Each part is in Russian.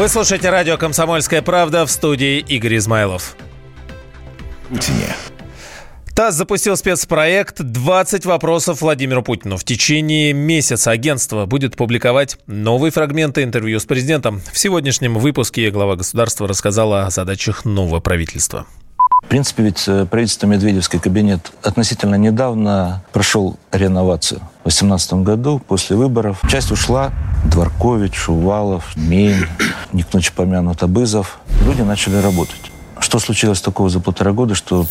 Вы слушаете радио «Комсомольская правда» в студии Игорь Измайлов. Путине. ТАСС запустил спецпроект «20 вопросов Владимиру Путину». В течение месяца агентство будет публиковать новые фрагменты интервью с президентом. В сегодняшнем выпуске глава государства рассказала о задачах нового правительства. Принципе, ведь э, правительство Медведевский кабинет относительно недавно прошел реновацию. В 2018 году, после выборов, часть ушла. Дворкович, Шувалов, Мень, к ночи помянут Абызов. Люди начали работать. Что случилось такого за полтора года, что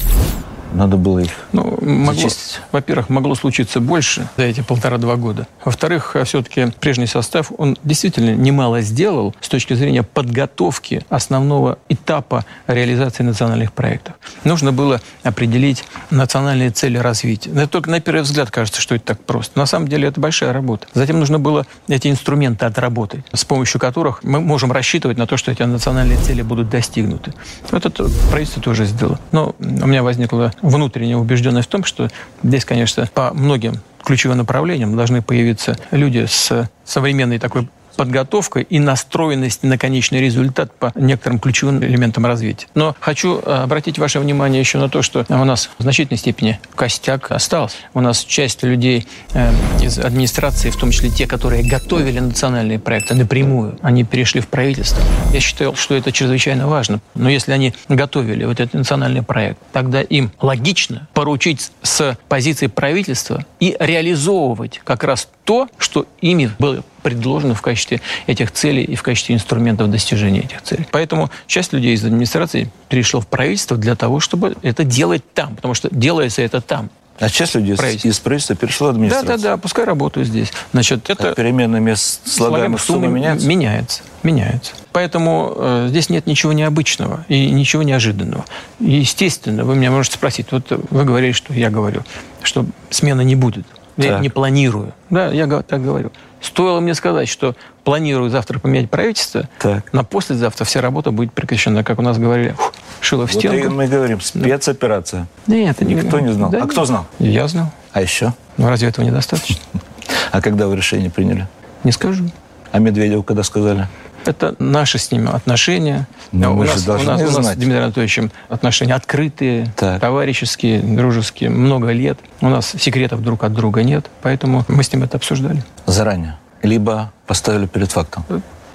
надо было их ну, могло, Во-первых, могло случиться больше за эти полтора-два года. Во-вторых, а все-таки прежний состав, он действительно немало сделал с точки зрения подготовки основного этапа реализации национальных проектов. Нужно было определить национальные цели развития. Только на первый взгляд кажется, что это так просто. На самом деле это большая работа. Затем нужно было эти инструменты отработать, с помощью которых мы можем рассчитывать на то, что эти национальные цели будут достигнуты. Вот это правительство тоже сделало. Но у меня возникла внутренне убежденность в том, что здесь, конечно, по многим ключевым направлениям должны появиться люди с современной такой подготовка и настроенность на конечный результат по некоторым ключевым элементам развития. Но хочу э, обратить ваше внимание еще на то, что у нас в значительной степени костяк остался. У нас часть людей э, из администрации, в том числе те, которые готовили национальные проекты напрямую, они перешли в правительство. Я считаю, что это чрезвычайно важно. Но если они готовили вот этот национальный проект, тогда им логично поручить с позиции правительства и реализовывать как раз то, что ими было предложено в качестве этих целей и в качестве инструментов достижения этих целей. Поэтому часть людей из администрации перешла в правительство для того, чтобы это делать там, потому что делается это там. А часть людей правительство. из правительства перешла в администрацию? Да, да, да, пускай работают здесь. Значит, это... А переменная мест слагаемых суммы меняется? Меняется, меняется. Поэтому э, здесь нет ничего необычного и ничего неожиданного. Естественно, вы меня можете спросить, вот вы говорили, что я говорю, что смена не будет. Я не планирую. Да, я так говорю. Стоило мне сказать, что планирую завтра поменять правительство, так. на послезавтра вся работа будет прекращена, как у нас говорили, фу, шило в стенку. Вот мы говорим, спецоперация. Нет, это Никто не знал. Да, а кто знал? Я знал. А еще? Ну, разве этого недостаточно? А когда вы решение приняли? Не скажу. А Медведеву когда сказали? Это наши с ними отношения. Но у, нас, у, нас, знать. у нас с Дмитрием Анатольевичем отношения открытые, так. товарищеские, дружеские, много лет. У нас секретов друг от друга нет, поэтому мы с ним это обсуждали. Заранее? Либо поставили перед фактом?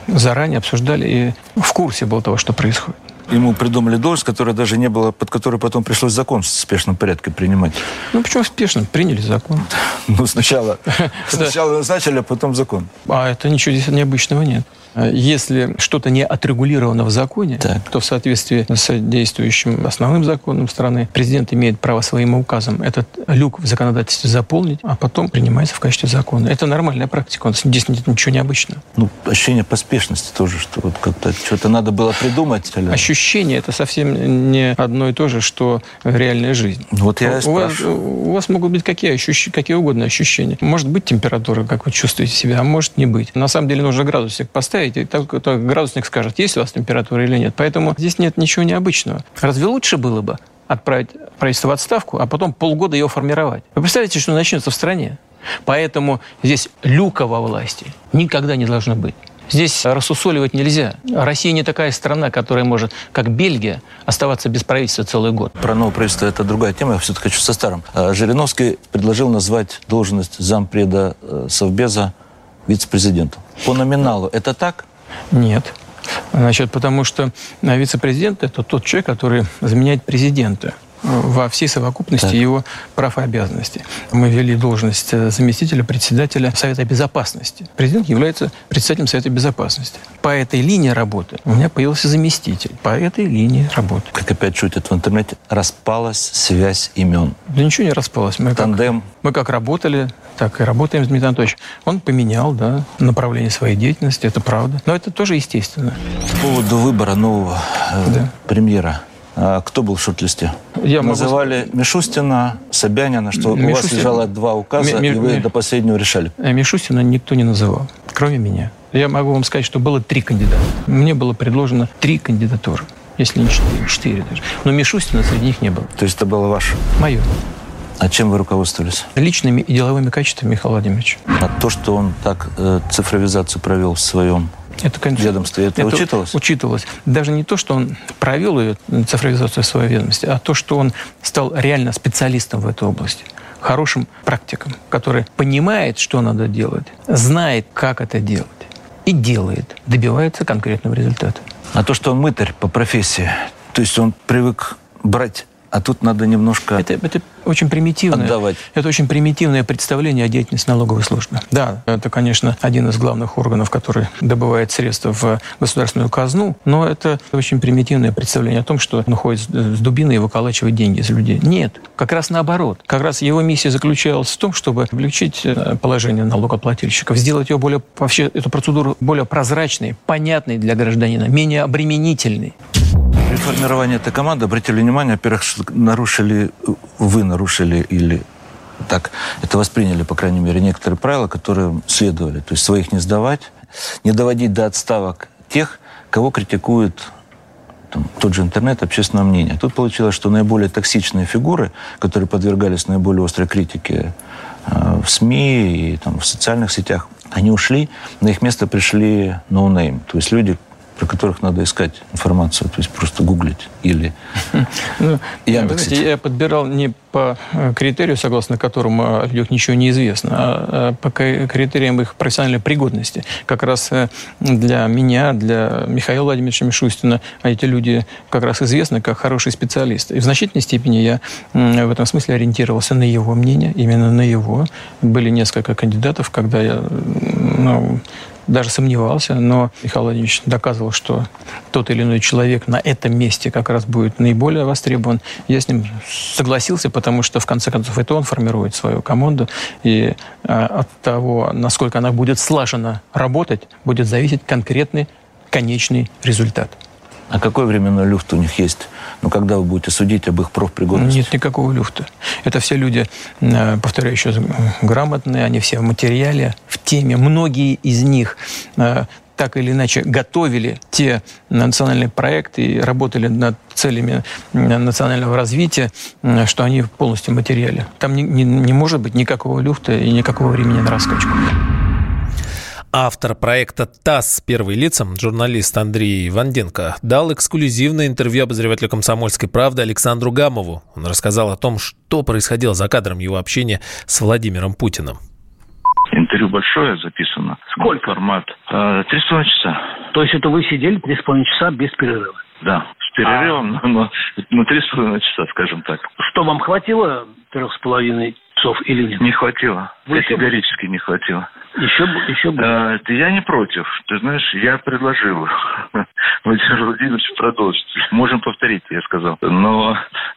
Заранее обсуждали и в курсе был того, что происходит. Ему придумали должность, которая даже не была, под которой потом пришлось закон в спешном порядке принимать. Ну, почему в спешном? Приняли закон. Ну, сначала, сначала назначили, а потом закон. А это ничего здесь необычного нет. Если что-то не отрегулировано в законе, так. то в соответствии с действующим основным законом страны президент имеет право своим указом этот люк в законодательстве заполнить, а потом принимается в качестве закона. Это нормальная практика. Здесь нет ничего необычного. Ну, ощущение поспешности тоже, что вот как-то что-то надо было придумать. Или... Ощущение это совсем не одно и то же, что реальная жизнь. Вот я у, вас, у вас могут быть какие, ощущ... какие угодно ощущения. Может быть температура, как вы чувствуете себя, а может не быть. На самом деле нужно градусник поставить и так, так градусник скажет, есть у вас температура или нет. Поэтому здесь нет ничего необычного. Разве лучше было бы отправить правительство в отставку, а потом полгода ее формировать? Вы представляете, что начнется в стране? Поэтому здесь люка во власти никогда не должно быть. Здесь рассусоливать нельзя. Россия не такая страна, которая может, как Бельгия, оставаться без правительства целый год. Про новое правительство это другая тема. Я все-таки хочу со старым. А, Жириновский предложил назвать должность зампреда э, Совбеза вице-президентом. По номиналу это так? Нет. Значит, потому что вице-президент – это тот человек, который заменяет президента во всей совокупности так. его прав и обязанностей. Мы ввели должность э, заместителя председателя Совета Безопасности. Президент является председателем Совета Безопасности. По этой линии работы у меня появился заместитель. По этой линии работы. Как опять шутят в интернете, распалась связь имен. Да ничего не распалось. Мы Тандем. Как, мы как работали, так и работаем с Дмитрием Анатольевичем. Он поменял да, направление своей деятельности, это правда. Но это тоже естественно. По поводу выбора нового э, да. премьера. А кто был в шорт-листе? Я Называли могу... Мишустина, Собянина, что Мишустина... у вас лежало два указа, Ми... и вы Ми... до последнего решали. Э, Мишустина никто не называл, кроме меня. Я могу вам сказать, что было три кандидата. Мне было предложено три кандидатуры, если не четыре, четыре даже. Но Мишустина среди них не было. То есть это было ваше? Мое. А чем вы руководствовались? Личными и деловыми качествами Михаила Владимировича. А то, что он так э, цифровизацию провел в своем Это, конечно, ведомстве. Это, это учитывалось? Учитывалось. Даже не то, что он провел ее цифровизацию в своей ведомости, а то, что он стал реально специалистом в этой области хорошим практиком, который понимает, что надо делать, знает, как это делать и делает, добивается конкретного результата. А то, что он мытарь по профессии, то есть он привык брать а тут надо немножко это, это очень примитивное, отдавать. Это очень примитивное представление о деятельности налоговой службы. Да, это, конечно, один из главных органов, который добывает средства в государственную казну, но это очень примитивное представление о том, что он ходит с дубиной и выколачивает деньги из людей. Нет, как раз наоборот. Как раз его миссия заключалась в том, чтобы облегчить э, положение налогоплательщиков, сделать ее более, вообще эту процедуру более прозрачной, понятной для гражданина, менее обременительной. При формировании этой команды обратили внимание, во-первых, что нарушили, вы нарушили или так это восприняли, по крайней мере, некоторые правила, которые следовали. То есть своих не сдавать, не доводить до отставок тех, кого критикует там, тот же интернет, общественное мнение. Тут получилось, что наиболее токсичные фигуры, которые подвергались наиболее острой критике э, в СМИ и там, в социальных сетях, они ушли, на их место пришли no-name. То есть люди, про которых надо искать информацию, то есть просто гуглить или ну, Яндекс. Я подбирал не по э, критерию, согласно которому о людях ничего не известно, а, а по критериям их профессиональной пригодности. Как раз э, для меня, для Михаила Владимировича Мишустина эти люди как раз известны как хорошие специалисты. И в значительной степени я в этом смысле ориентировался на его мнение, именно на его. Были несколько кандидатов, когда я ну, даже сомневался, но Михаил Владимирович доказывал, что тот или иной человек на этом месте как раз будет наиболее востребован. Я с ним согласился, потому что, в конце концов, это он формирует свою команду, и а, от того, насколько она будет слаженно работать, будет зависеть конкретный конечный результат. А какой временной люфт у них есть? Ну, когда вы будете судить об их профпригодности? Нет никакого люфта. Это все люди, э, повторяю еще, грамотные, они все в материале, в теме. Многие из них э, так или иначе готовили те национальные проекты и работали над целями национального развития, что они полностью в материале. Там не, не, не может быть никакого люфта и никакого времени на раскачку. Автор проекта ТАСС «Первые лица», журналист Андрей Ванденко, дал эксклюзивное интервью обозревателю «Комсомольской правды» Александру Гамову. Он рассказал о том, что происходило за кадром его общения с Владимиром Путиным. Интервью большое записано. Сколько? Формат. Э, три с половиной часа. То есть это вы сидели три с половиной часа без перерыва? Да, с перерывом, а... но, но три с половиной часа, скажем так. Что, вам хватило трех с половиной часов или нет? Не хватило. Вы Категорически не хватило. Еще, еще. А, я не против. Ты знаешь, я предложил Владимиру Владимировичу продолжить. Можем повторить, я сказал. Но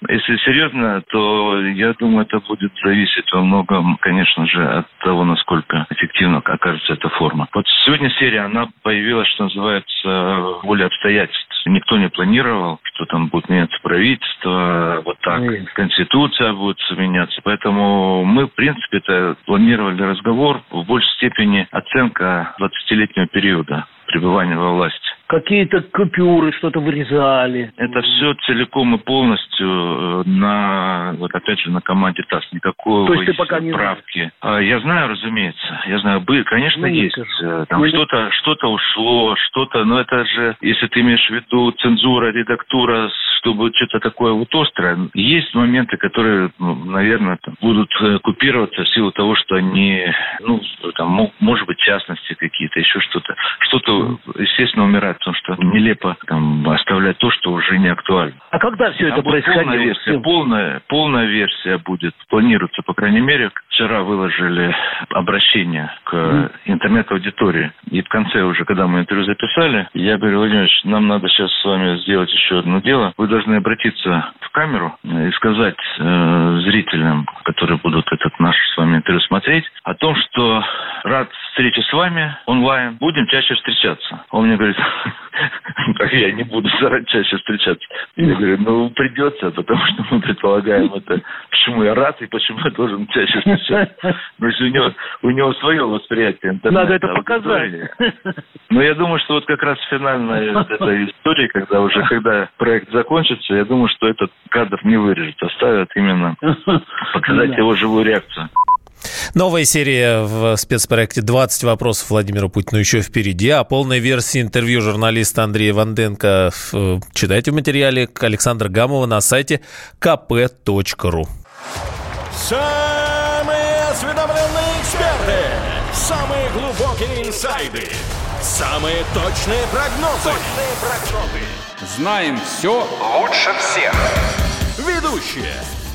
если серьезно, то я думаю, это будет зависеть во многом, конечно же, от того, насколько эффективно окажется эта форма. Вот сегодня серия, она появилась, что называется, более обстоятельств. Никто не планировал, что там будет меняться правительство, вот так, конституция будет меняться. Поэтому мы, в принципе, это планировали разговор в большей степени степени оценка 20-летнего периода пребывания во власти. Какие-то купюры, что-то вырезали. Это все целиком и полностью э, на, вот опять же, на команде ТАСС. Никакой То есть ты пока не правки. Знаешь? Я знаю, разумеется. Я знаю, бы, конечно, ну, есть. Э, там ну, что-то что ушло, что-то, но это же, если ты имеешь в виду цензура, редактура, чтобы что-то такое вот острое, есть моменты, которые, ну, наверное, там, будут э, купироваться в силу того, что они, ну, там, может быть, частности какие-то, еще что-то. Что-то, естественно, умирает, потому что нелепо там, оставлять то, что уже не актуально. А когда все это происходило? Полная версия, полная, полная версия будет, планируется, по крайней мере. Вчера выложили обращение к интернет-аудитории. И в конце уже, когда мы интервью записали, я говорю, Владимир нам надо сейчас с вами сделать еще одно дело. Вы должны обратиться в камеру и сказать э, зрителям, которые будут этот наш с вами интервью смотреть, о том, что рад встрече с вами онлайн, будем чаще встречаться. Он мне говорит, как я не буду чаще встречаться. Я говорю, ну придется, потому что мы предполагаем это, почему я рад и почему я должен чаще встречаться. Потому что у него, у него свое восприятие интернета. Надо это показать. Но я думаю, что вот как раз финальная эта история, когда уже, когда проект закончится, я думаю, что этот кадр не вырежет, оставят именно показать его живую реакцию. Новая серия в спецпроекте «20 вопросов Владимиру Путину» еще впереди, а полная версия интервью журналиста Андрея Ванденко читайте в материале Александра Гамова на сайте kp.ru. Самые осведомленные эксперты, самые глубокие инсайды, самые точные прогнозы. Точные прогнозы. Знаем все лучше всех. Ведущие.